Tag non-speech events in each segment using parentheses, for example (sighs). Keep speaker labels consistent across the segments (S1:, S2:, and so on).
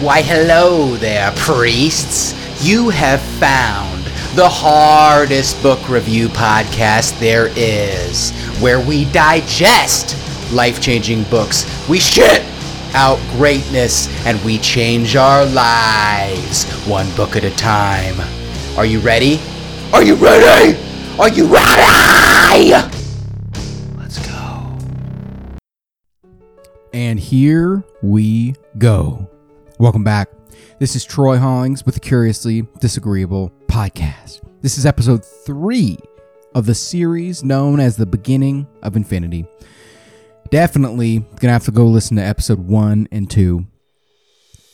S1: Why, hello there, priests. You have found the hardest book review podcast there is, where we digest life changing books. We shit out greatness and we change our lives one book at a time. Are you ready? Are you ready? Are you ready? Let's go.
S2: And here we go. Welcome back. This is Troy Hollings with the Curiously Disagreeable podcast. This is episode three of the series known as The Beginning of Infinity. Definitely gonna have to go listen to episode one and two.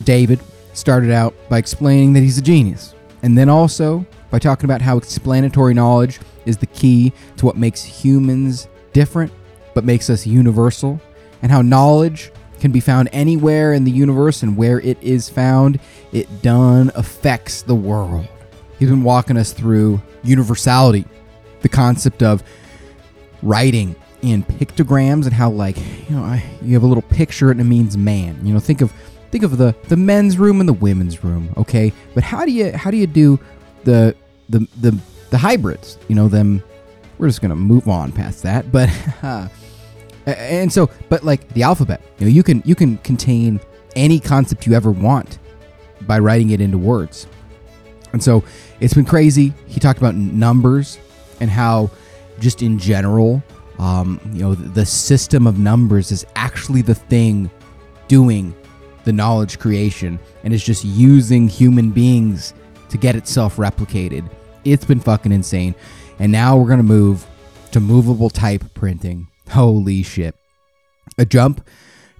S2: David started out by explaining that he's a genius, and then also by talking about how explanatory knowledge is the key to what makes humans different but makes us universal, and how knowledge can be found anywhere in the universe, and where it is found, it done affects the world. He's been walking us through universality, the concept of writing in pictograms and how like you know I, you have a little picture and it means man. You know, think of think of the the men's room and the women's room, okay? But how do you how do you do the the the the hybrids? You know, them we're just to move on past that, but (laughs) uh, and so but like the alphabet, you know, you can you can contain any concept you ever want by writing it into words. And so it's been crazy. He talked about numbers and how just in general um, you know, the system of numbers is actually the thing doing the knowledge creation and is just using human beings to get itself replicated. It's been fucking insane. And now we're going to move to movable type printing. Holy shit. A jump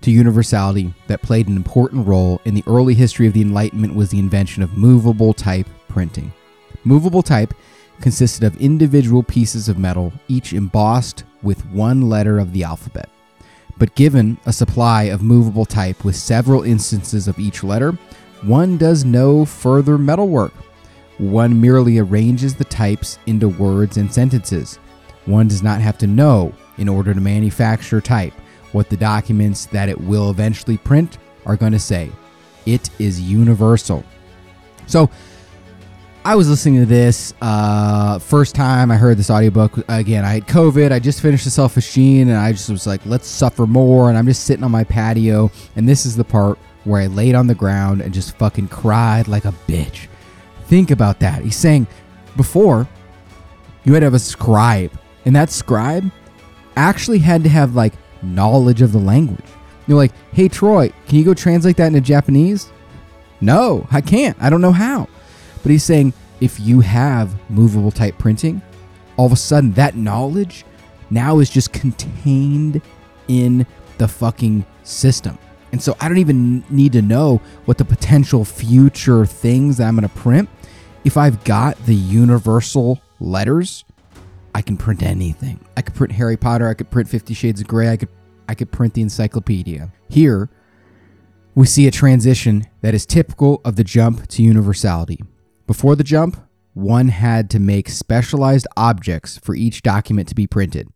S2: to universality that played an important role in the early history of the Enlightenment was the invention of movable type printing. Movable type consisted of individual pieces of metal, each embossed with one letter of the alphabet. But given a supply of movable type with several instances of each letter, one does no further metalwork. One merely arranges the types into words and sentences. One does not have to know, in order to manufacture type, what the documents that it will eventually print are going to say. It is universal. So, I was listening to this uh, first time I heard this audiobook. Again, I had COVID. I just finished The Selfish Gene, and I just was like, let's suffer more. And I'm just sitting on my patio, and this is the part where I laid on the ground and just fucking cried like a bitch. Think about that. He's saying before you had to have a scribe, and that scribe actually had to have like knowledge of the language. You're like, hey Troy, can you go translate that into Japanese? No, I can't. I don't know how. But he's saying if you have movable type printing, all of a sudden that knowledge now is just contained in the fucking system. And so I don't even need to know what the potential future things that I'm going to print. If I've got the universal letters, I can print anything. I could print Harry Potter, I could print 50 Shades of Grey, I could I could print the encyclopedia. Here, we see a transition that is typical of the jump to universality. Before the jump, one had to make specialized objects for each document to be printed.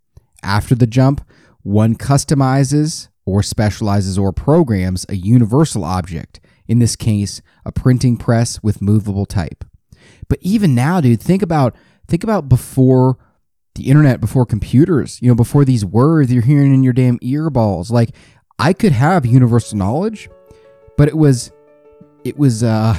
S2: After the jump, one customizes or specializes or programs a universal object, in this case, a printing press with movable type. But even now, dude, think about think about before the internet, before computers, you know, before these words you're hearing in your damn earballs. Like I could have universal knowledge, but it was it was uh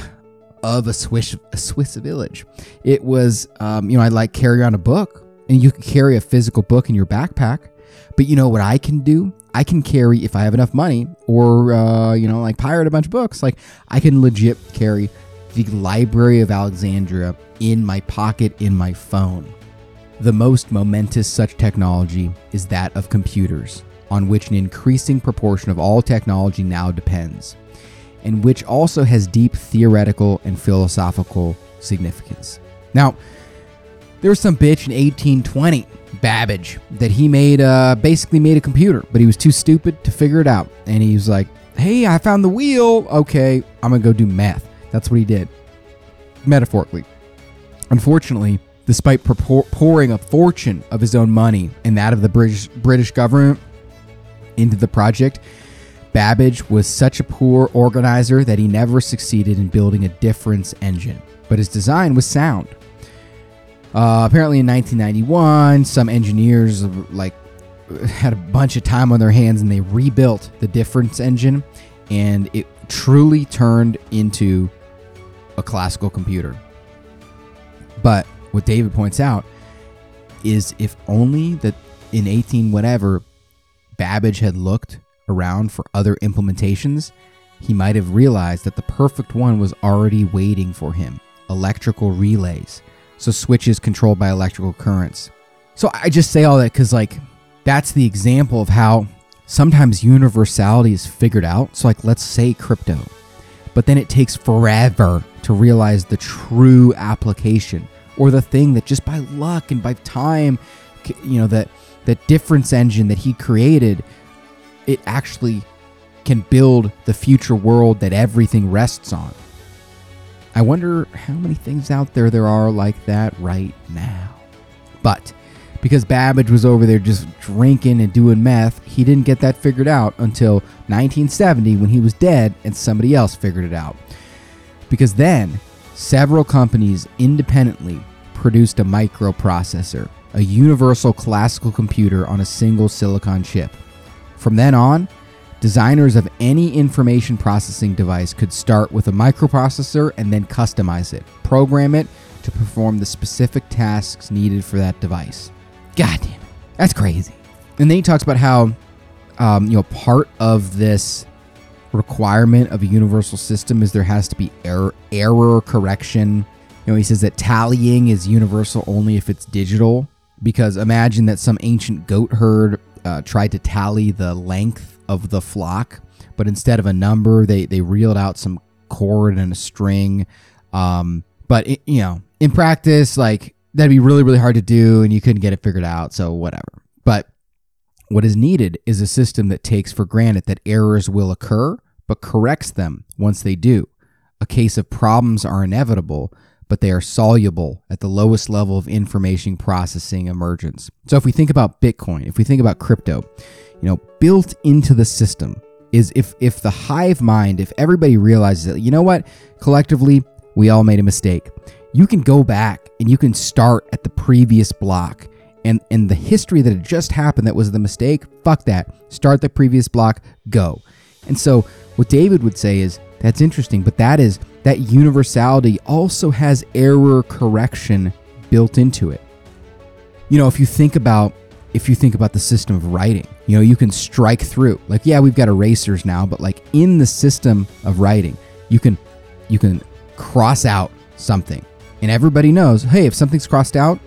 S2: of a Swiss a Swiss village. It was, um, you know, I like carry around a book, and you can carry a physical book in your backpack. But you know what I can do? I can carry if I have enough money, or uh, you know, like pirate a bunch of books. Like I can legit carry the Library of Alexandria in my pocket in my phone. The most momentous such technology is that of computers, on which an increasing proportion of all technology now depends and which also has deep theoretical and philosophical significance. Now, there was some bitch in 1820, Babbage, that he made uh, basically made a computer, but he was too stupid to figure it out. And he was like, "Hey, I found the wheel. Okay, I'm gonna go do math." That's what he did, metaphorically. Unfortunately, despite pouring a fortune of his own money and that of the British British government into the project, Babbage was such a poor organizer that he never succeeded in building a difference engine, but his design was sound. Uh, apparently, in 1991, some engineers like had a bunch of time on their hands and they rebuilt the difference engine, and it truly turned into a classical computer. But what David points out is if only that in 18 whatever Babbage had looked around for other implementations, he might have realized that the perfect one was already waiting for him electrical relays. So, switches controlled by electrical currents. So, I just say all that because, like, that's the example of how sometimes universality is figured out. So, like, let's say crypto, but then it takes forever to realize the true application or the thing that just by luck and by time, you know, that that difference engine that he created, it actually can build the future world that everything rests on. I wonder how many things out there there are like that right now. But because Babbage was over there just drinking and doing meth, he didn't get that figured out until 1970 when he was dead and somebody else figured it out. Because then, several companies independently produced a microprocessor, a universal classical computer on a single silicon chip. From then on, designers of any information processing device could start with a microprocessor and then customize it, program it to perform the specific tasks needed for that device. God damn it. That's crazy. And then he talks about how, um, you know, part of this requirement of a universal system is there has to be error, error correction. You know, he says that tallying is universal only if it's digital. Because imagine that some ancient goat herd uh, tried to tally the length of the flock, but instead of a number, they they reeled out some cord and a string. Um, but it, you know, in practice, like that'd be really really hard to do and you couldn't get it figured out so whatever what is needed is a system that takes for granted that errors will occur but corrects them once they do a case of problems are inevitable but they are soluble at the lowest level of information processing emergence so if we think about bitcoin if we think about crypto you know built into the system is if if the hive mind if everybody realizes that you know what collectively we all made a mistake you can go back and you can start at the previous block. And, and the history that had just happened that was the mistake, fuck that. Start the previous block, go. And so what David would say is that's interesting, but that is that universality also has error correction built into it. You know, if you think about if you think about the system of writing, you know, you can strike through. Like, yeah, we've got erasers now, but like in the system of writing, you can you can cross out something and everybody knows, hey, if something's crossed out,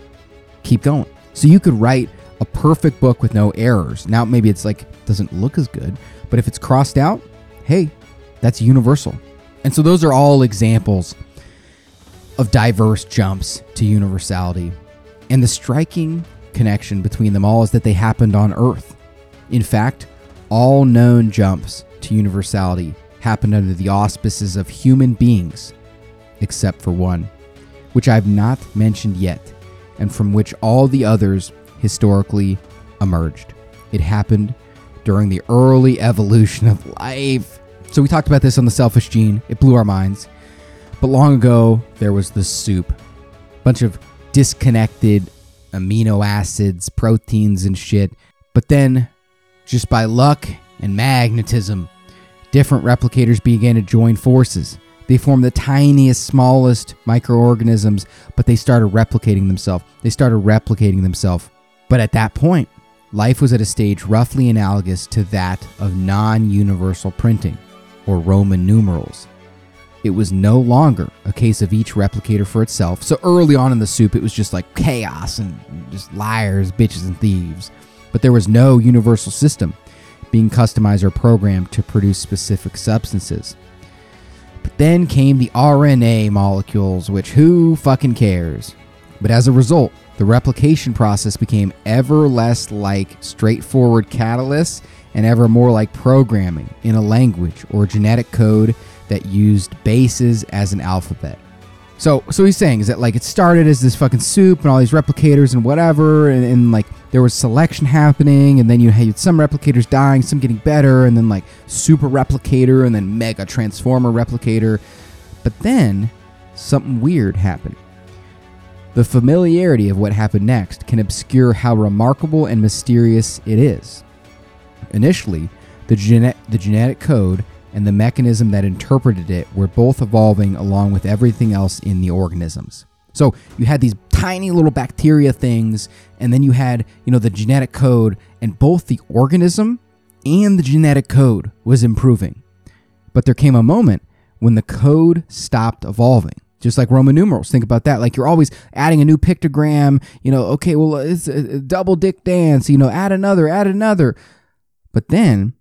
S2: keep going. So you could write a perfect book with no errors. Now maybe it's like doesn't look as good, but if it's crossed out, hey, that's universal. And so those are all examples of diverse jumps to universality. And the striking connection between them all is that they happened on Earth. In fact, all known jumps to universality happened under the auspices of human beings, except for one which I've not mentioned yet, and from which all the others historically emerged. It happened during the early evolution of life. So we talked about this on the selfish gene. It blew our minds. But long ago, there was the soup. Bunch of disconnected amino acids, proteins, and shit. But then, just by luck and magnetism, different replicators began to join forces. They formed the tiniest, smallest microorganisms, but they started replicating themselves. They started replicating themselves. But at that point, life was at a stage roughly analogous to that of non universal printing, or Roman numerals. It was no longer a case of each replicator for itself. So early on in the soup, it was just like chaos and just liars, bitches, and thieves. But there was no universal system being customized or programmed to produce specific substances. But then came the RNA molecules, which who fucking cares? But as a result, the replication process became ever less like straightforward catalysts and ever more like programming in a language or genetic code that used bases as an alphabet. So, so he's saying is that like it started as this fucking soup and all these replicators and whatever, and, and like there was selection happening, and then you had some replicators dying, some getting better, and then like super replicator, and then mega transformer replicator. But then something weird happened. The familiarity of what happened next can obscure how remarkable and mysterious it is. Initially, the, gene- the genetic code and the mechanism that interpreted it were both evolving along with everything else in the organisms. So you had these tiny little bacteria things, and then you had, you know, the genetic code, and both the organism and the genetic code was improving. But there came a moment when the code stopped evolving. Just like Roman numerals, think about that. Like you're always adding a new pictogram, you know, okay, well, uh, it's a double dick dance, you know, add another, add another. But then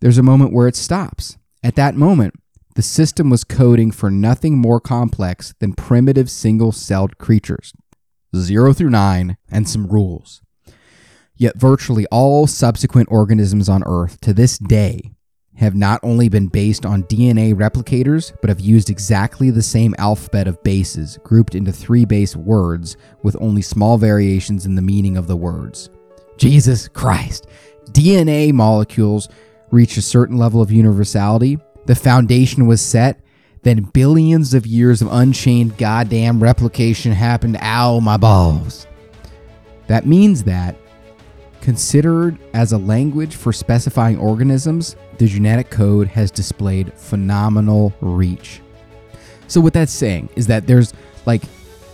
S2: there's a moment where it stops. At that moment, the system was coding for nothing more complex than primitive single celled creatures, 0 through 9, and some rules. Yet virtually all subsequent organisms on Earth to this day have not only been based on DNA replicators, but have used exactly the same alphabet of bases grouped into three base words with only small variations in the meaning of the words. Jesus Christ! DNA molecules reach a certain level of universality, the foundation was set, then billions of years of unchained goddamn replication happened. Ow, my balls. That means that, considered as a language for specifying organisms, the genetic code has displayed phenomenal reach. So, what that's saying is that there's like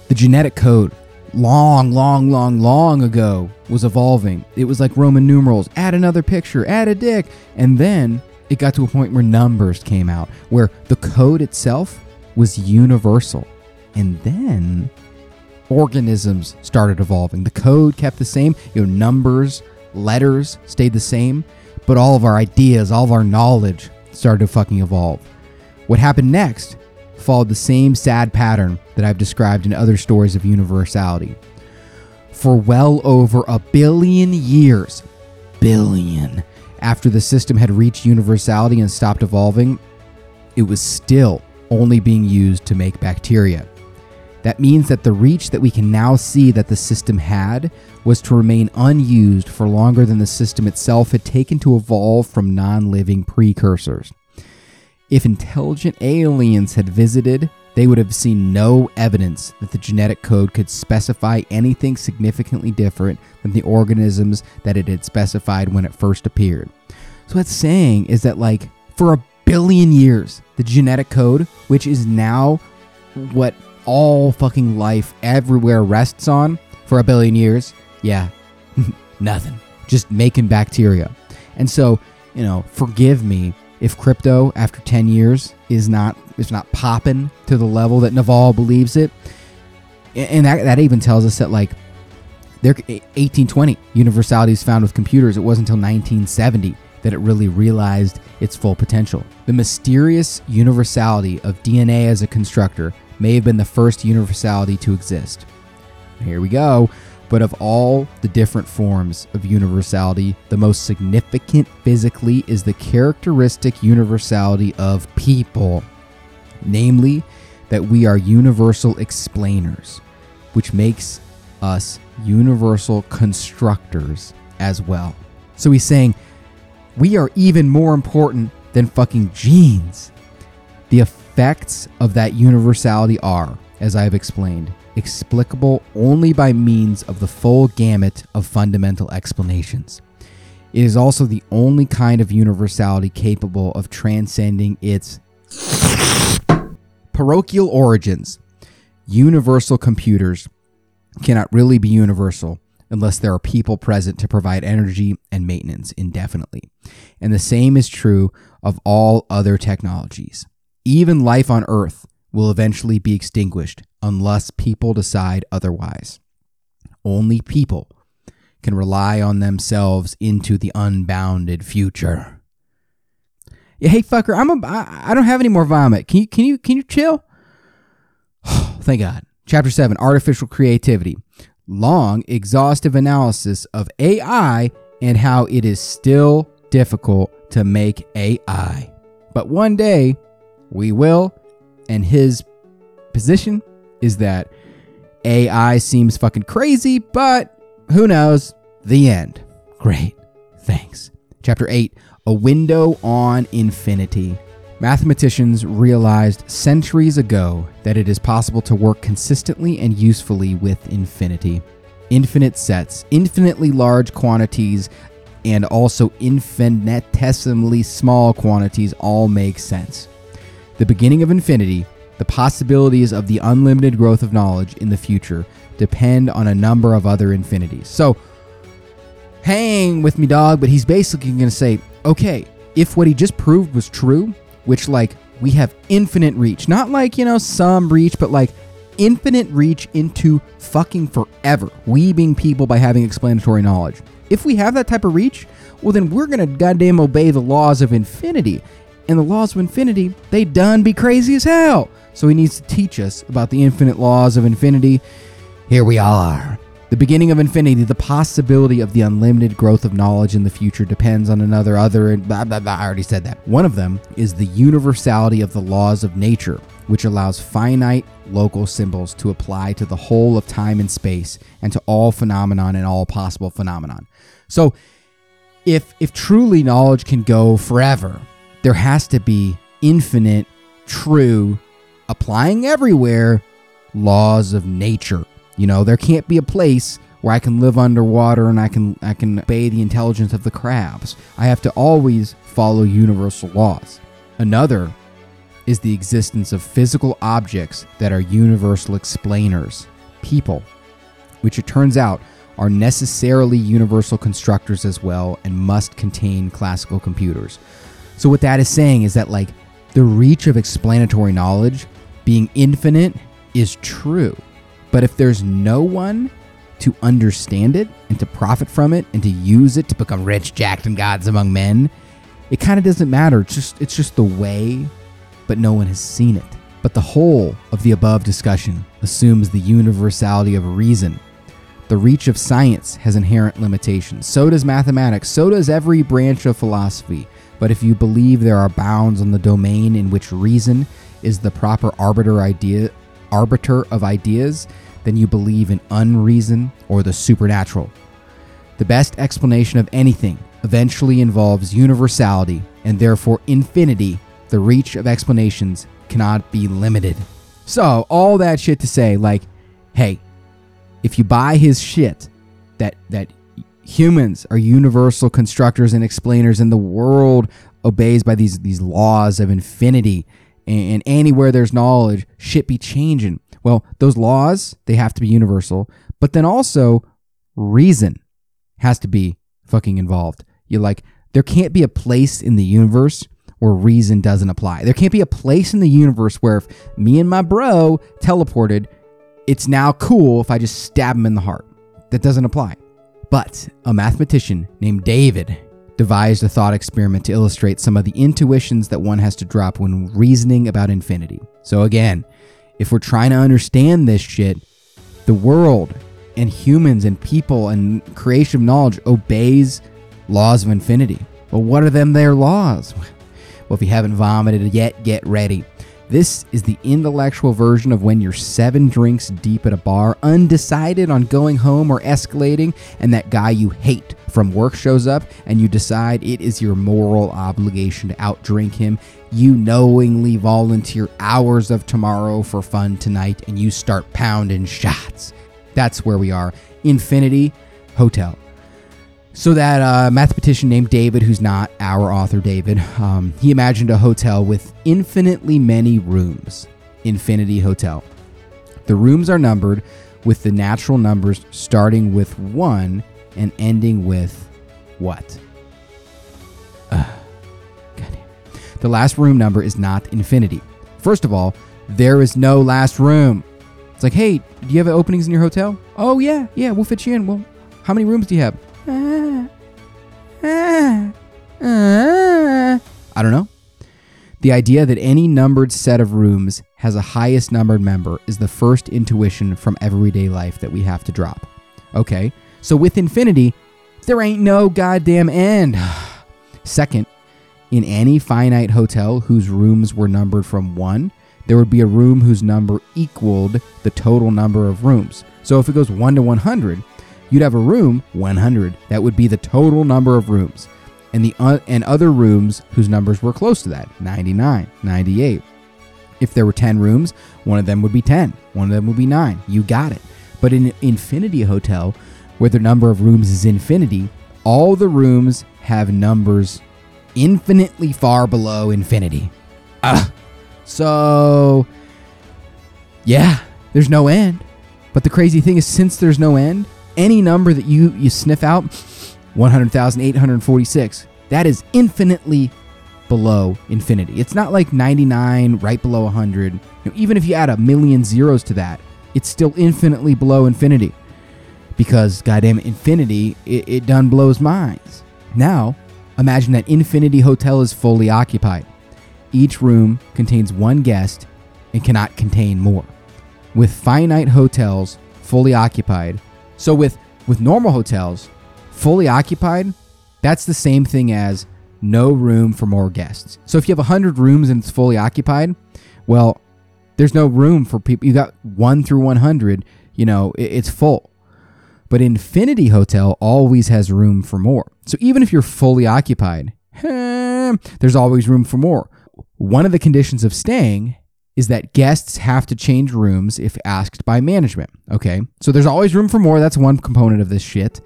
S2: the genetic code long, long, long, long ago was evolving. It was like Roman numerals add another picture, add a dick. And then it got to a point where numbers came out, where the code itself was universal. And then organisms started evolving. The code kept the same, you know, numbers, letters stayed the same, but all of our ideas, all of our knowledge started to fucking evolve. What happened next followed the same sad pattern that I've described in other stories of universality. For well over a billion years, billion, after the system had reached universality and stopped evolving, it was still only being used to make bacteria. That means that the reach that we can now see that the system had was to remain unused for longer than the system itself had taken to evolve from non living precursors. If intelligent aliens had visited, they would have seen no evidence that the genetic code could specify anything significantly different than the organisms that it had specified when it first appeared. So, what's saying is that, like, for a billion years, the genetic code, which is now what all fucking life everywhere rests on, for a billion years, yeah, (laughs) nothing. Just making bacteria. And so, you know, forgive me if crypto after 10 years is not is not popping to the level that Naval believes it. And that, that even tells us that like there 1820 universality is found with computers. It wasn't until 1970 that it really realized its full potential. The mysterious universality of DNA as a constructor may have been the first universality to exist. Here we go. But of all the different forms of universality, the most significant physically is the characteristic universality of people, namely, that we are universal explainers, which makes us universal constructors as well. So he's saying we are even more important than fucking genes. The effects of that universality are, as I have explained, explicable only by means of the full gamut of fundamental explanations. It is also the only kind of universality capable of transcending its parochial origins. Universal computers cannot really be universal unless there are people present to provide energy and maintenance indefinitely. And the same is true of all other technologies. Even life on Earth will eventually be extinguished unless people decide otherwise. Only people can rely on themselves into the unbounded future. Hey fucker, I'm a I, I don't have any more vomit. Can you can you can you chill? (sighs) Thank God. Chapter 7, artificial creativity. Long exhaustive analysis of AI and how it is still difficult to make AI. But one day we will and his position is that AI seems fucking crazy, but who knows? The end. Great. Thanks. Chapter 8 A Window on Infinity. Mathematicians realized centuries ago that it is possible to work consistently and usefully with infinity. Infinite sets, infinitely large quantities, and also infinitesimally small quantities all make sense. The beginning of infinity, the possibilities of the unlimited growth of knowledge in the future depend on a number of other infinities. So, hang with me, dog, but he's basically going to say, okay, if what he just proved was true, which, like, we have infinite reach, not like, you know, some reach, but like infinite reach into fucking forever. We being people by having explanatory knowledge. If we have that type of reach, well, then we're to goddamn obey the laws of infinity. And the laws of infinity, they done be crazy as hell. So he needs to teach us about the infinite laws of infinity. Here we are. The beginning of infinity, the possibility of the unlimited growth of knowledge in the future depends on another other and blah blah blah. I already said that. One of them is the universality of the laws of nature, which allows finite local symbols to apply to the whole of time and space and to all phenomenon and all possible phenomenon. So if if truly knowledge can go forever, there has to be infinite, true, applying everywhere laws of nature. You know, there can't be a place where I can live underwater and I can I can obey the intelligence of the crabs. I have to always follow universal laws. Another is the existence of physical objects that are universal explainers, people, which it turns out are necessarily universal constructors as well and must contain classical computers. So what that is saying is that like the reach of explanatory knowledge being infinite is true. But if there's no one to understand it and to profit from it and to use it to become rich, jacked, and gods among men, it kind of doesn't matter. It's just it's just the way, but no one has seen it. But the whole of the above discussion assumes the universality of reason. The reach of science has inherent limitations. So does mathematics. So does every branch of philosophy. But if you believe there are bounds on the domain in which reason is the proper arbiter idea arbiter of ideas, then you believe in unreason or the supernatural. The best explanation of anything eventually involves universality and therefore infinity. The reach of explanations cannot be limited. So, all that shit to say like, hey, if you buy his shit that that humans are universal constructors and explainers and the world obeys by these these laws of infinity and anywhere there's knowledge, shit be changing. Well, those laws, they have to be universal, but then also reason has to be fucking involved. You like, there can't be a place in the universe where reason doesn't apply. There can't be a place in the universe where if me and my bro teleported, it's now cool if I just stab him in the heart. That doesn't apply. But a mathematician named David devised a thought experiment to illustrate some of the intuitions that one has to drop when reasoning about infinity. So, again, if we're trying to understand this shit, the world and humans and people and creation of knowledge obeys laws of infinity. Well, what are them their laws? (laughs) Well, if you haven't vomited yet, get ready. This is the intellectual version of when you're seven drinks deep at a bar, undecided on going home or escalating, and that guy you hate from work shows up, and you decide it is your moral obligation to outdrink him. You knowingly volunteer hours of tomorrow for fun tonight, and you start pounding shots. That's where we are. Infinity Hotel. So that uh, mathematician named David, who's not our author David, um, he imagined a hotel with infinitely many rooms. Infinity Hotel. The rooms are numbered with the natural numbers starting with one and ending with what? Uh, the last room number is not infinity. First of all, there is no last room. It's like, hey, do you have openings in your hotel? Oh yeah, yeah, we'll fit you in. Well, how many rooms do you have? I don't know. The idea that any numbered set of rooms has a highest numbered member is the first intuition from everyday life that we have to drop. Okay, so with infinity, there ain't no goddamn end. (sighs) Second, in any finite hotel whose rooms were numbered from 1, there would be a room whose number equaled the total number of rooms. So if it goes 1 to 100, you'd have a room 100. That would be the total number of rooms. And the uh, and other rooms whose numbers were close to that, 99, 98. If there were 10 rooms, one of them would be 10, one of them would be 9. You got it. But in Infinity Hotel, where the number of rooms is infinity, all the rooms have numbers infinitely far below infinity. Ah. So yeah, there's no end. But the crazy thing is since there's no end, any number that you you sniff out 100,846, that is infinitely below infinity. It's not like 99 right below 100. You know, even if you add a million zeros to that, it's still infinitely below infinity. Because goddamn infinity, it, it done blows minds. Now, imagine that Infinity Hotel is fully occupied. Each room contains one guest and cannot contain more. With finite hotels fully occupied, so with with normal hotels fully occupied, that's the same thing as no room for more guests. So if you have 100 rooms and it's fully occupied, well, there's no room for people. You got 1 through 100, you know, it's full. But Infinity Hotel always has room for more. So even if you're fully occupied, eh, there's always room for more. One of the conditions of staying is that guests have to change rooms if asked by management. Okay, so there's always room for more. That's one component of this shit.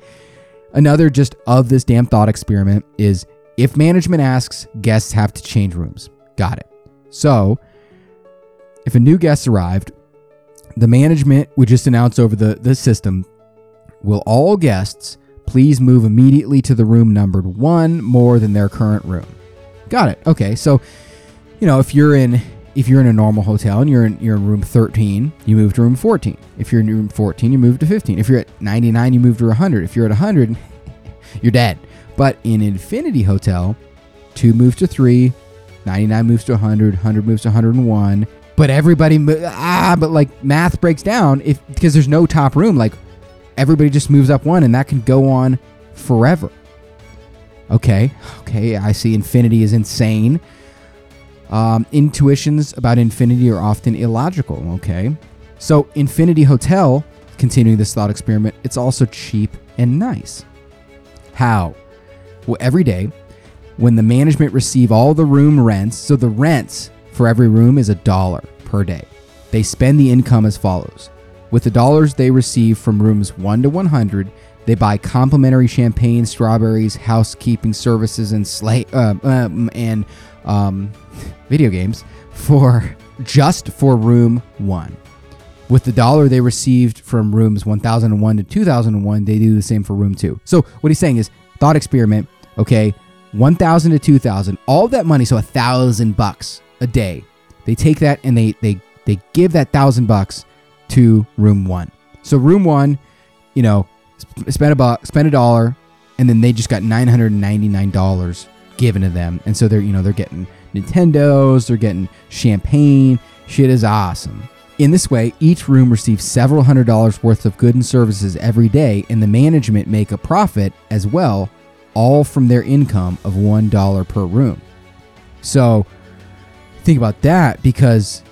S2: Another just of this damn thought experiment is if management asks, guests have to change rooms. Got it. So if a new guest arrived, the management would just announce over the, the system Will all guests please move immediately to the room numbered one more than their current room? Got it. Okay, so you know if you're in if you're in a normal hotel and you're in you're in room 13, you move to room 14. If you're in room 14, you move to 15. If you're at 99, you move to 100. If you're at 100, (laughs) you're dead. But in Infinity Hotel, 2 moves to 3, 99 moves to 100, 100 moves to 101. But everybody ah, but like math breaks down if because there's no top room like everybody just moves up one and that can go on forever. Okay. Okay, I see infinity is insane. Um, intuitions about infinity are often illogical. Okay. So, Infinity Hotel, continuing this thought experiment, it's also cheap and nice. How? Well, every day, when the management receive all the room rents, so the rents for every room is a dollar per day. They spend the income as follows. With the dollars they receive from rooms 1 to 100, they buy complimentary champagne, strawberries, housekeeping services, and sla- uh, um, and um, video games for just for room one. With the dollar they received from rooms 1001 to 2001, they do the same for room two. So what he's saying is thought experiment. Okay, 1000 to 2000, all that money, so a thousand bucks a day. They take that and they they they give that thousand bucks to room one. So room one, you know, spend a buck, spend a dollar, and then they just got nine hundred ninety nine dollars given to them, and so they're you know they're getting Nintendos, they're getting champagne. Shit is awesome. In this way, each room receives several hundred dollars worth of goods and services every day, and the management make a profit as well, all from their income of $1 per room. So, think about that because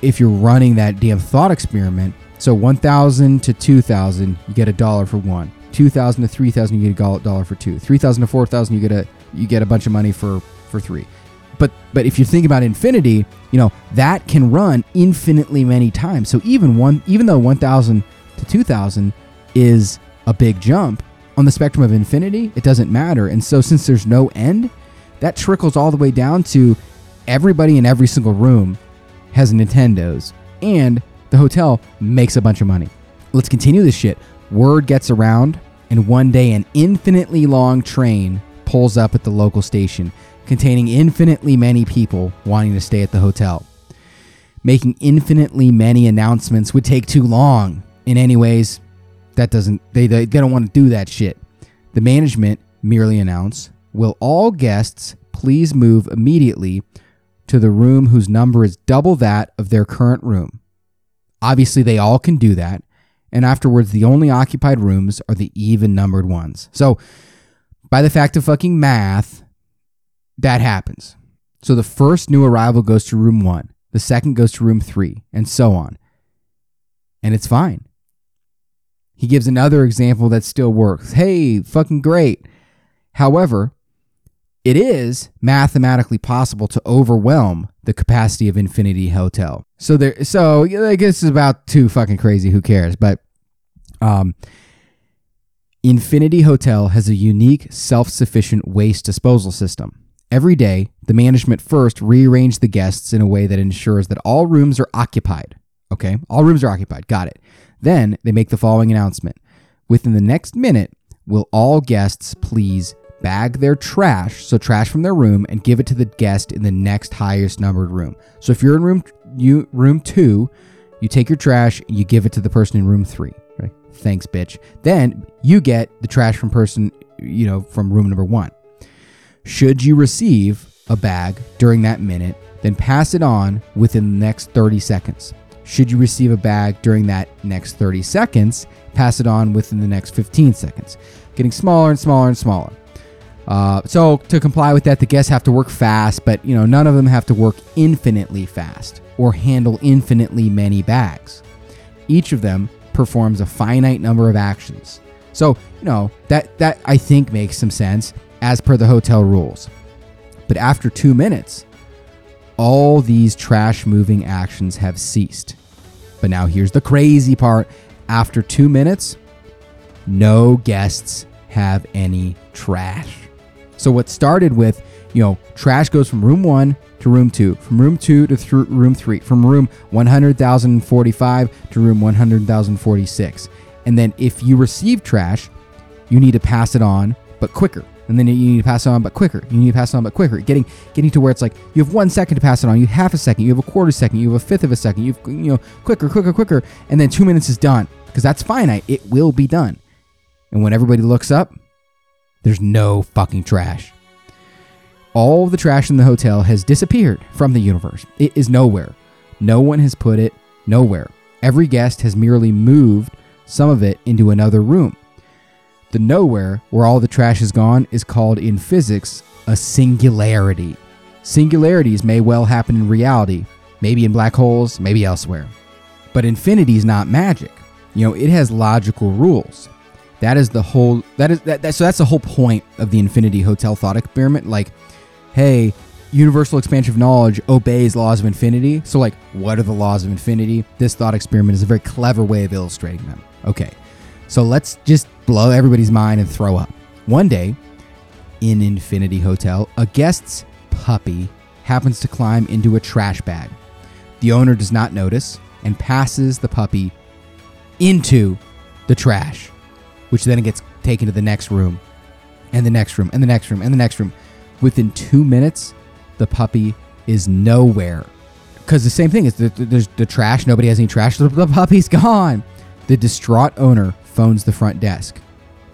S2: if you're running that damn thought experiment, so 1,000 to 2,000, you get a dollar for one. 2,000 to 3,000, you get a dollar for two. 3,000 to 4,000, you get a you get a bunch of money for for three but but if you think about infinity, you know that can run infinitely many times. So even one, even though 1,000 to 2,000 is a big jump on the spectrum of infinity, it doesn't matter. And so since there's no end, that trickles all the way down to everybody in every single room has Nintendos, and the hotel makes a bunch of money. Let's continue this shit. Word gets around, and one day an infinitely long train pulls up at the local station containing infinitely many people wanting to stay at the hotel. Making infinitely many announcements would take too long. In any ways, that doesn't they they, they don't want to do that shit. The management merely announce, "Will all guests please move immediately to the room whose number is double that of their current room?" Obviously, they all can do that, and afterwards the only occupied rooms are the even numbered ones. So, by the fact of fucking math, that happens. So the first new arrival goes to room one, the second goes to room three, and so on. And it's fine. He gives another example that still works. Hey, fucking great. However, it is mathematically possible to overwhelm the capacity of Infinity Hotel. So there so I guess it's about too fucking crazy, who cares? But um Infinity Hotel has a unique self-sufficient waste disposal system. Every day, the management first rearrange the guests in a way that ensures that all rooms are occupied. Okay? All rooms are occupied. Got it. Then they make the following announcement. Within the next minute, will all guests please bag their trash, so trash from their room, and give it to the guest in the next highest numbered room. So if you're in room you room two, you take your trash you give it to the person in room three. Thanks, bitch. Then you get the trash from person, you know, from room number one. Should you receive a bag during that minute, then pass it on within the next 30 seconds. Should you receive a bag during that next 30 seconds, pass it on within the next 15 seconds, getting smaller and smaller and smaller. Uh, so to comply with that, the guests have to work fast, but you know none of them have to work infinitely fast or handle infinitely many bags. Each of them performs a finite number of actions. So you know that that I think makes some sense as per the hotel rules. But after two minutes, all these trash moving actions have ceased. But now here's the crazy part: after two minutes, no guests have any trash. So what started with, you know, trash goes from room one to room two, from room two to th- room three, from room 100,045 to room 100,046. And then if you receive trash, you need to pass it on, but quicker. And then you need to pass it on, but quicker. You need to pass it on, but quicker. Getting getting to where it's like you have one second to pass it on, you have half a second, you have a quarter second, you have a fifth of a second, you've you know quicker, quicker, quicker, and then two minutes is done because that's finite. It will be done. And when everybody looks up, there's no fucking trash. All the trash in the hotel has disappeared from the universe. It is nowhere. No one has put it nowhere. Every guest has merely moved some of it into another room. The nowhere, where all the trash is gone, is called in physics a singularity. Singularities may well happen in reality, maybe in black holes, maybe elsewhere. But infinity is not magic. You know, it has logical rules. That is the whole that is that, that so that's the whole point of the Infinity Hotel thought experiment. Like, hey, universal expansion of knowledge obeys laws of infinity. So like, what are the laws of infinity? This thought experiment is a very clever way of illustrating them. Okay. So let's just blow everybody's mind and throw up. One day, in Infinity Hotel, a guest's puppy happens to climb into a trash bag. The owner does not notice and passes the puppy into the trash which then gets taken to the next room, and the next room, and the next room, and the next room. Within two minutes, the puppy is nowhere. Because the same thing is the, there's the trash. Nobody has any trash. The, the puppy's (laughs) gone. The distraught owner phones the front desk.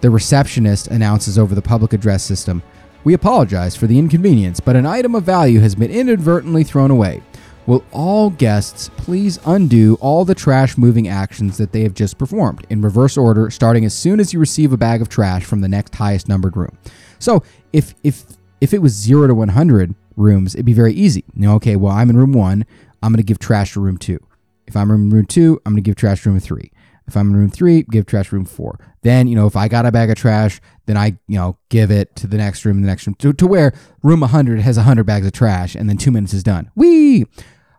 S2: The receptionist announces over the public address system, "We apologize for the inconvenience, but an item of value has been inadvertently thrown away. Will all guests please undo all the trash moving actions that they have just performed in reverse order, starting as soon as you receive a bag of trash from the next highest numbered room? So if if if it was zero to one hundred rooms, it'd be very easy. You know, okay, well I'm in room one, I'm gonna give trash to room two. If I'm in room two, I'm gonna give trash to room three. If I'm in room three, give trash room four. Then, you know, if I got a bag of trash, then I, you know, give it to the next room, the next room, to, to where room 100 has 100 bags of trash, and then two minutes is done. Wee!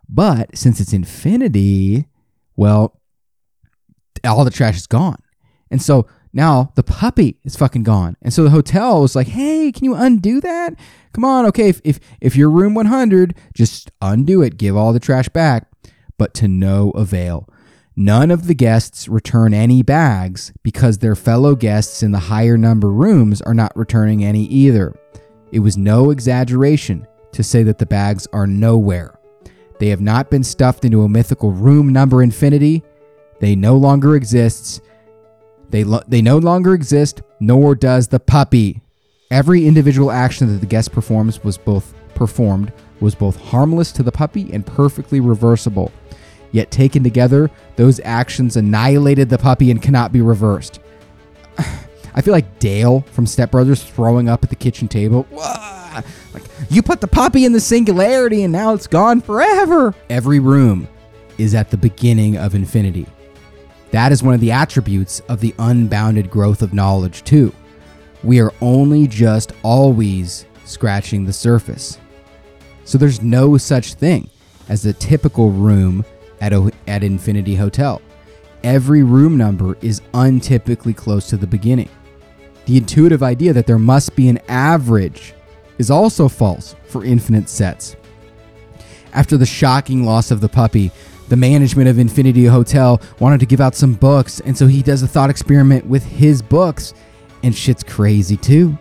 S2: But since it's infinity, well, all the trash is gone. And so now the puppy is fucking gone. And so the hotel was like, hey, can you undo that? Come on, okay, if, if, if you're room 100, just undo it, give all the trash back. But to no avail. None of the guests return any bags because their fellow guests in the higher number rooms are not returning any either. It was no exaggeration to say that the bags are nowhere. They have not been stuffed into a mythical room number infinity. They no longer exists. They lo- they no longer exist, nor does the puppy. Every individual action that the guest performs was both performed was both harmless to the puppy and perfectly reversible. Yet taken together, those actions annihilated the puppy and cannot be reversed. (sighs) I feel like Dale from Step Brothers throwing up at the kitchen table. Like, you put the puppy in the singularity and now it's gone forever. Every room is at the beginning of infinity. That is one of the attributes of the unbounded growth of knowledge, too. We are only just always scratching the surface. So there's no such thing as a typical room at, a, at Infinity Hotel. Every room number is untypically close to the beginning. The intuitive idea that there must be an average is also false for infinite sets. After the shocking loss of the puppy, the management of Infinity Hotel wanted to give out some books, and so he does a thought experiment with his books, and shit's crazy too.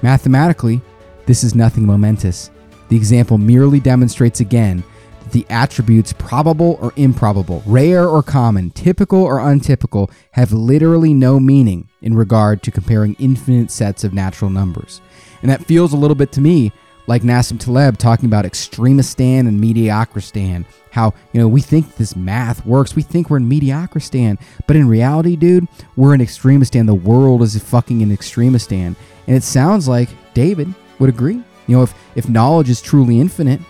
S2: Mathematically, this is nothing momentous. The example merely demonstrates again that the attributes probable or improbable, rare or common, typical or untypical have literally no meaning in regard to comparing infinite sets of natural numbers. And that feels a little bit to me like Nassim Taleb talking about extremistan and mediocristan. How, you know, we think this math works. We think we're in mediocristan. But in reality, dude, we're in extremistan. The world is fucking in extremistan. And it sounds like David would agree. You know, if, if knowledge is truly infinite,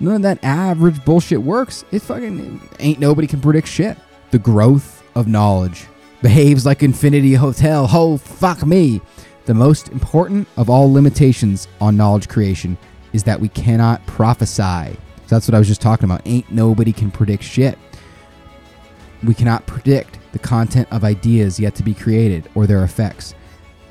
S2: none of that average bullshit works. It fucking ain't nobody can predict shit. The growth of knowledge behaves like Infinity Hotel. Oh, fuck me. The most important of all limitations on knowledge creation is that we cannot prophesy. So that's what I was just talking about. Ain't nobody can predict shit. We cannot predict the content of ideas yet to be created or their effects.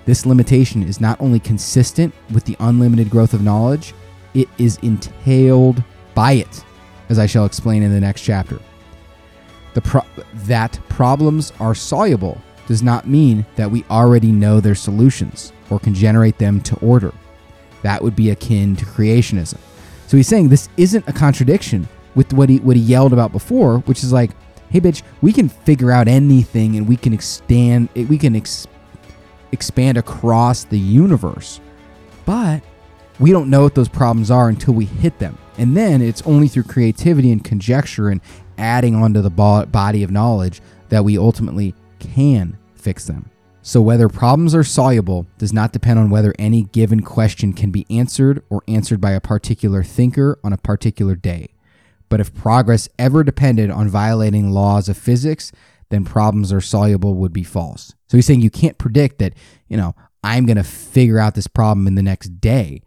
S2: This limitation is not only consistent with the unlimited growth of knowledge, it is entailed by it, as I shall explain in the next chapter. The pro- that problems are soluble does not mean that we already know their solutions or can generate them to order. That would be akin to creationism. So he's saying this isn't a contradiction with what he what he yelled about before, which is like, hey bitch, we can figure out anything and we can extend we can ex- expand across the universe. But we don't know what those problems are until we hit them. And then it's only through creativity and conjecture and adding onto the body of knowledge that we ultimately can fix them. So, whether problems are soluble does not depend on whether any given question can be answered or answered by a particular thinker on a particular day. But if progress ever depended on violating laws of physics, then problems are soluble would be false. So he's saying you can't predict that, you know, I'm going to figure out this problem in the next day,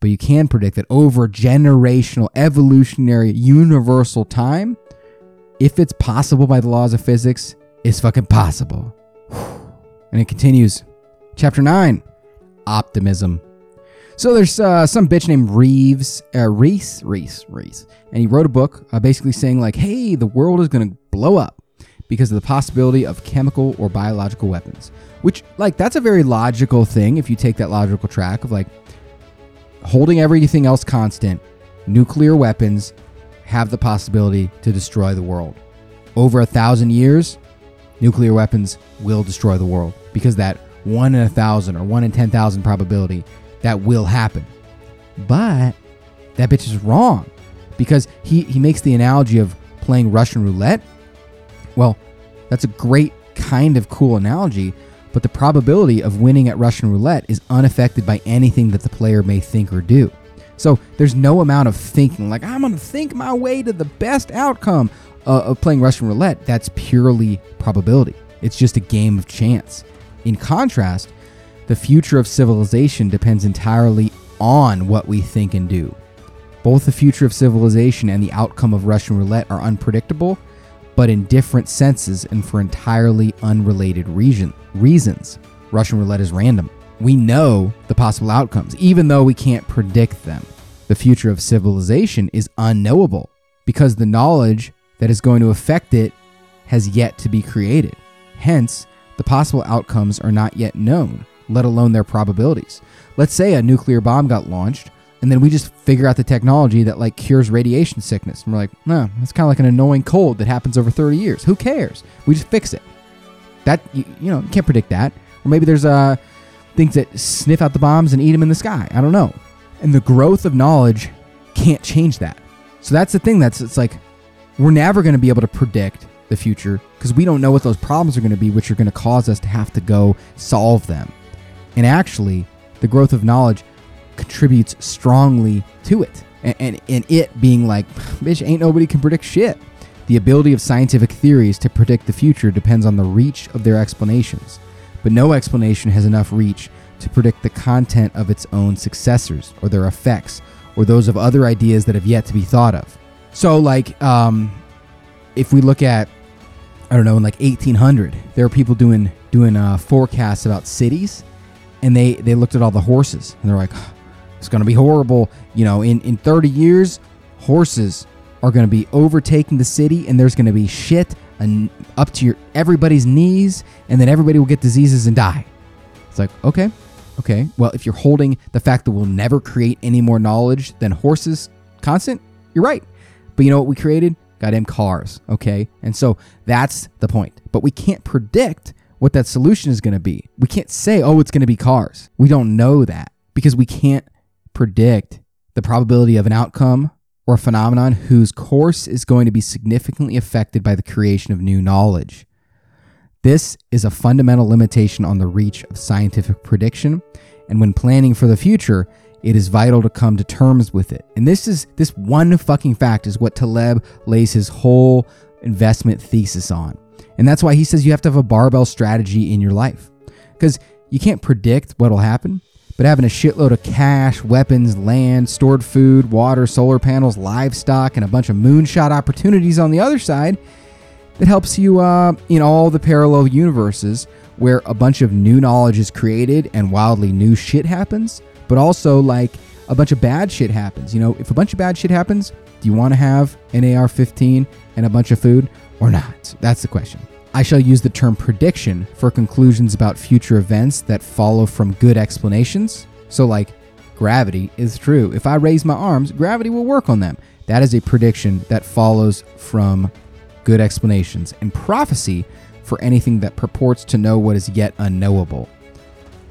S2: but you can predict that over generational, evolutionary, universal time, if it's possible by the laws of physics, is fucking possible. And it continues. Chapter 9 Optimism. So there's uh, some bitch named Reeves, uh, Rees, Rees, Rees, and he wrote a book uh, basically saying like, "Hey, the world is gonna blow up because of the possibility of chemical or biological weapons." Which, like, that's a very logical thing if you take that logical track of like holding everything else constant. Nuclear weapons have the possibility to destroy the world. Over a thousand years, nuclear weapons will destroy the world because that one in a thousand or one in 10,000 probability that will happen. But that bitch is wrong because he, he makes the analogy of playing Russian roulette. Well, that's a great kind of cool analogy, but the probability of winning at Russian roulette is unaffected by anything that the player may think or do. So there's no amount of thinking, like, I'm going to think my way to the best outcome uh, of playing Russian roulette, that's purely probability. It's just a game of chance. In contrast, the future of civilization depends entirely on what we think and do. Both the future of civilization and the outcome of Russian roulette are unpredictable, but in different senses and for entirely unrelated reason, reasons. Russian roulette is random. We know the possible outcomes, even though we can't predict them. The future of civilization is unknowable because the knowledge that is going to affect it has yet to be created. Hence, the possible outcomes are not yet known, let alone their probabilities. Let's say a nuclear bomb got launched, and then we just figure out the technology that like cures radiation sickness. And we're like, no, that's kind of like an annoying cold that happens over 30 years. Who cares? We just fix it. That you, you know, you can't predict that. Or maybe there's uh things that sniff out the bombs and eat them in the sky. I don't know. And the growth of knowledge can't change that. So that's the thing that's it's like we're never going to be able to predict the future because we don't know what those problems are going to be, which are going to cause us to have to go solve them. And actually, the growth of knowledge contributes strongly to it. And, and, and it being like, (sighs) bitch, ain't nobody can predict shit. The ability of scientific theories to predict the future depends on the reach of their explanations, but no explanation has enough reach to predict the content of its own successors or their effects or those of other ideas that have yet to be thought of. So, like, um, if we look at, I don't know, in like 1800, there were people doing doing uh, forecasts about cities, and they they looked at all the horses, and they're like, it's going to be horrible. You know, in in 30 years, horses are going to be overtaking the city, and there's going to be shit and up to your everybody's knees, and then everybody will get diseases and die. It's like, okay, okay. Well, if you're holding the fact that we'll never create any more knowledge than horses constant, you're right. But you know what we created? Goddamn cars, okay? And so that's the point. But we can't predict what that solution is going to be. We can't say, oh, it's going to be cars. We don't know that because we can't predict the probability of an outcome or a phenomenon whose course is going to be significantly affected by the creation of new knowledge. This is a fundamental limitation on the reach of scientific prediction, and when planning for the future, it is vital to come to terms with it. And this is this one fucking fact is what Taleb lays his whole investment thesis on. And that's why he says you have to have a barbell strategy in your life. Because you can't predict what'll happen, but having a shitload of cash, weapons, land, stored food, water, solar panels, livestock, and a bunch of moonshot opportunities on the other side that helps you uh, in all the parallel universes where a bunch of new knowledge is created and wildly new shit happens, but also like a bunch of bad shit happens. You know, if a bunch of bad shit happens, do you want to have an AR 15 and a bunch of food or not? That's the question. I shall use the term prediction for conclusions about future events that follow from good explanations. So, like, gravity is true. If I raise my arms, gravity will work on them. That is a prediction that follows from good explanations, and prophecy for anything that purports to know what is yet unknowable.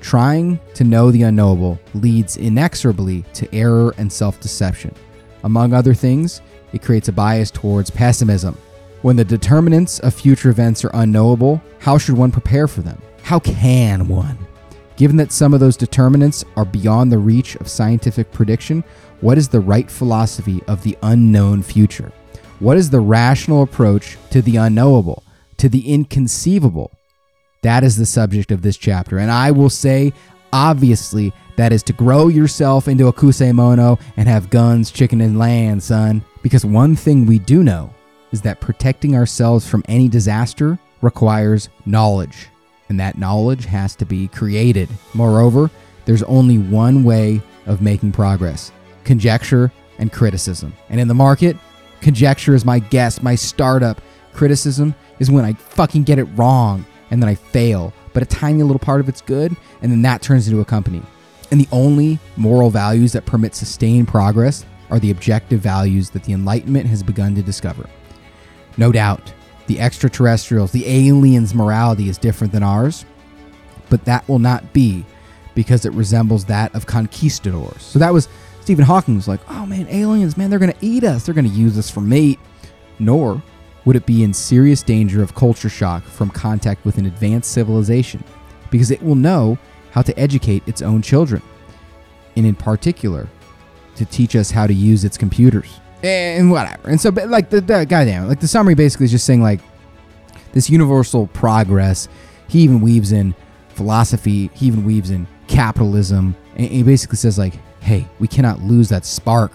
S2: Trying to know the unknowable leads inexorably to error and self deception. Among other things, it creates a bias towards pessimism. When the determinants of future events are unknowable, how should one prepare for them? How can one? Given that some of those determinants are beyond the reach of scientific prediction, what is the right philosophy of the unknown future? What is the rational approach to the unknowable, to the inconceivable? That is the subject of this chapter. And I will say, obviously, that is to grow yourself into a kusemono and have guns, chicken, and land, son. Because one thing we do know is that protecting ourselves from any disaster requires knowledge. And that knowledge has to be created. Moreover, there's only one way of making progress conjecture and criticism. And in the market, conjecture is my guess, my startup. Criticism is when I fucking get it wrong and then I fail, but a tiny little part of it's good, and then that turns into a company. And the only moral values that permit sustained progress are the objective values that the Enlightenment has begun to discover. No doubt, the extraterrestrials, the aliens' morality is different than ours, but that will not be because it resembles that of conquistadors. So that was Stephen Hawking was like, oh man, aliens, man, they're going to eat us. They're going to use us for meat. Nor would it be in serious danger of culture shock from contact with an advanced civilization because it will know how to educate its own children, and in particular, to teach us how to use its computers and whatever. And so, like the, the goddamn, like the summary basically is just saying like this universal progress. He even weaves in philosophy. He even weaves in capitalism. And he basically says like, hey, we cannot lose that spark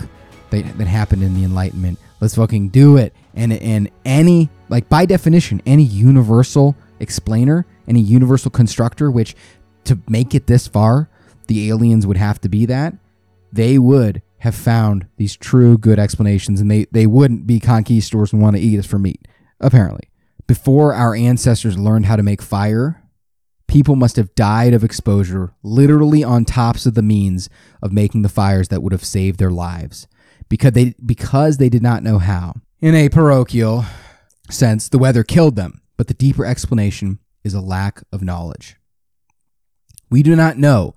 S2: that, that happened in the Enlightenment. Let's fucking do it. And and any like by definition, any universal explainer, any universal constructor, which to make it this far, the aliens would have to be that. They would have found these true good explanations, and they they wouldn't be conquistadors and want to eat us for meat. Apparently, before our ancestors learned how to make fire, people must have died of exposure literally on tops of the means of making the fires that would have saved their lives because they because they did not know how. In a parochial sense, the weather killed them, but the deeper explanation is a lack of knowledge. We do not know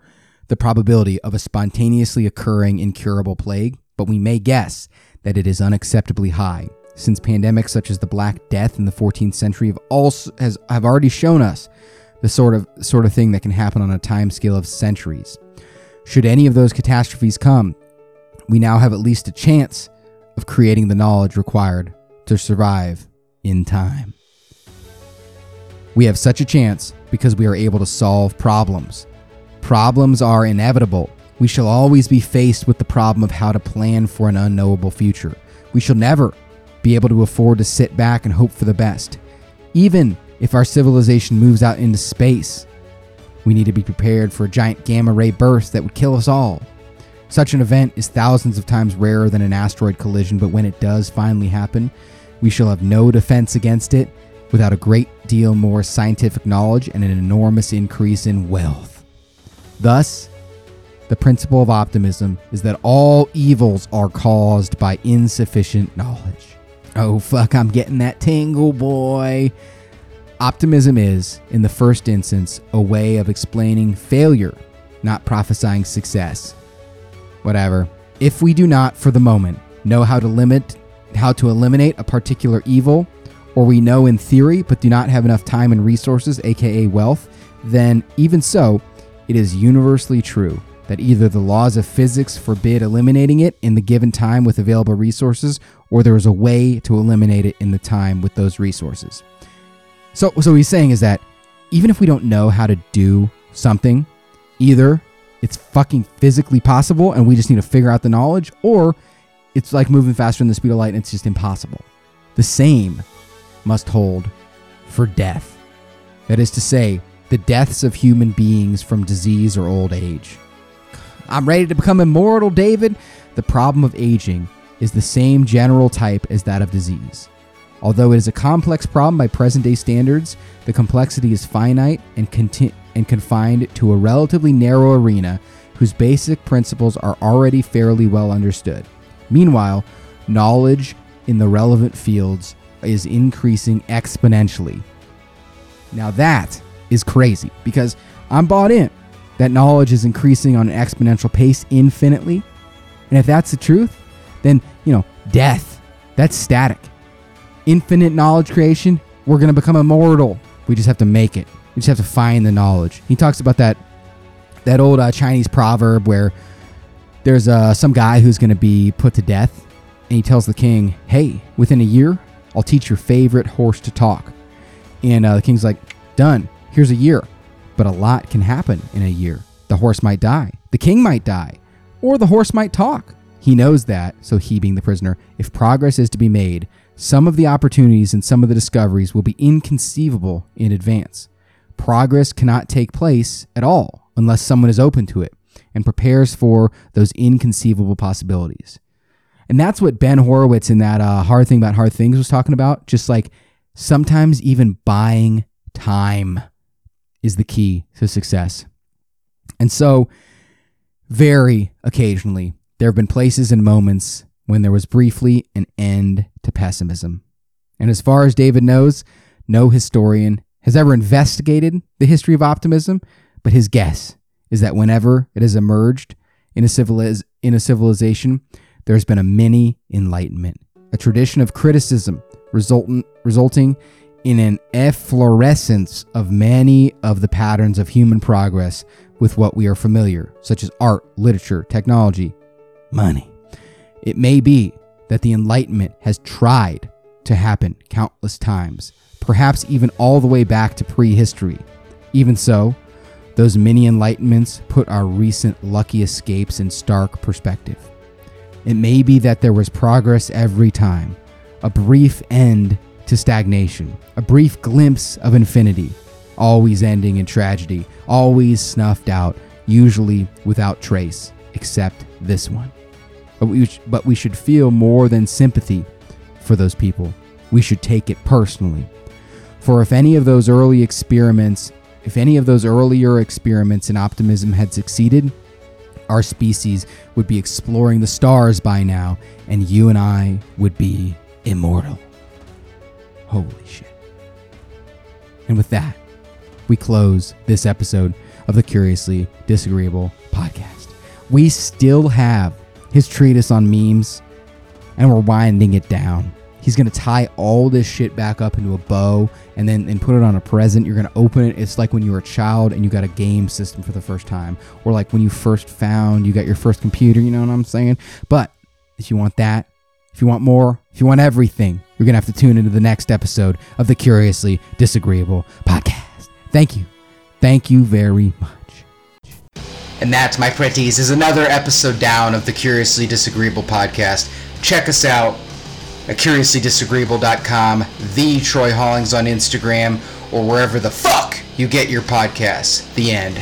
S2: the probability of a spontaneously occurring incurable plague, but we may guess that it is unacceptably high, since pandemics such as the Black Death in the 14th century have also has have already shown us the sort of sort of thing that can happen on a time scale of centuries. Should any of those catastrophes come, we now have at least a chance of creating the knowledge required to survive in time. We have such a chance because we are able to solve problems. Problems are inevitable. We shall always be faced with the problem of how to plan for an unknowable future. We shall never be able to afford to sit back and hope for the best. Even if our civilization moves out into space, we need to be prepared for a giant gamma ray burst that would kill us all. Such an event is thousands of times rarer than an asteroid collision, but when it does finally happen, we shall have no defense against it without a great deal more scientific knowledge and an enormous increase in wealth. Thus, the principle of optimism is that all evils are caused by insufficient knowledge. Oh, fuck, I'm getting that tingle, boy. Optimism is, in the first instance, a way of explaining failure, not prophesying success. Whatever. If we do not, for the moment, know how to limit, how to eliminate a particular evil, or we know in theory but do not have enough time and resources, aka wealth, then even so, it is universally true that either the laws of physics forbid eliminating it in the given time with available resources, or there is a way to eliminate it in the time with those resources. So, so what he's saying is that even if we don't know how to do something, either it's fucking physically possible and we just need to figure out the knowledge, or it's like moving faster than the speed of light and it's just impossible. The same must hold for death. That is to say, the deaths of human beings from disease or old age. I'm ready to become immortal, David. The problem of aging is the same general type as that of disease. Although it is a complex problem by present day standards, the complexity is finite and, conti- and confined to a relatively narrow arena whose basic principles are already fairly well understood. Meanwhile, knowledge in the relevant fields is increasing exponentially. Now, that is crazy because I'm bought in that knowledge is increasing on an exponential pace infinitely. And if that's the truth, then, you know, death, that's static. Infinite knowledge creation, we're going to become immortal. We just have to make it. We just have to find the knowledge. He talks about that that old uh, Chinese proverb where there's uh, some guy who's going to be put to death, and he tells the king, "Hey, within a year, I'll teach your favorite horse to talk." And uh, the king's like, "Done. Here's a year." But a lot can happen in a year. The horse might die. The king might die, or the horse might talk. He knows that, so he, being the prisoner, if progress is to be made, some of the opportunities and some of the discoveries will be inconceivable in advance. Progress cannot take place at all unless someone is open to it and prepares for those inconceivable possibilities. And that's what Ben Horowitz in that uh, Hard Thing About Hard Things was talking about. Just like sometimes even buying time is the key to success. And so, very occasionally, there have been places and moments when there was briefly an end to pessimism. And as far as David knows, no historian has ever investigated the history of optimism, but his guess is that whenever it has emerged in a, civiliz- in a civilization, there's been a mini enlightenment, a tradition of criticism resultant, resulting in an efflorescence of many of the patterns of human progress with what we are familiar, such as art, literature, technology, money. It may be that the Enlightenment has tried to happen countless times, perhaps even all the way back to prehistory. Even so, those mini enlightenments put our recent lucky escapes in stark perspective. It may be that there was progress every time, a brief end to stagnation, a brief glimpse of infinity, always ending in tragedy, always snuffed out, usually without trace, except this one. But we, but we should feel more than sympathy for those people. We should take it personally. For if any of those early experiments, if any of those earlier experiments in optimism had succeeded, our species would be exploring the stars by now, and you and I would be immortal. Holy shit. And with that, we close this episode of the Curiously Disagreeable podcast. We still have his treatise on memes, and we're winding it down. He's gonna tie all this shit back up into a bow and then and put it on a present. You're gonna open it. It's like when you were a child and you got a game system for the first time, or like when you first found you got your first computer. You know what I'm saying? But if you want that, if you want more, if you want everything, you're gonna have to tune into the next episode of the Curiously Disagreeable podcast. Thank you, thank you very much.
S1: And that, my pretties, is another episode down of the Curiously Disagreeable podcast. Check us out curiouslydisagreeable.com, the Troy Hollings on Instagram, or wherever the fuck you get your podcasts. The end.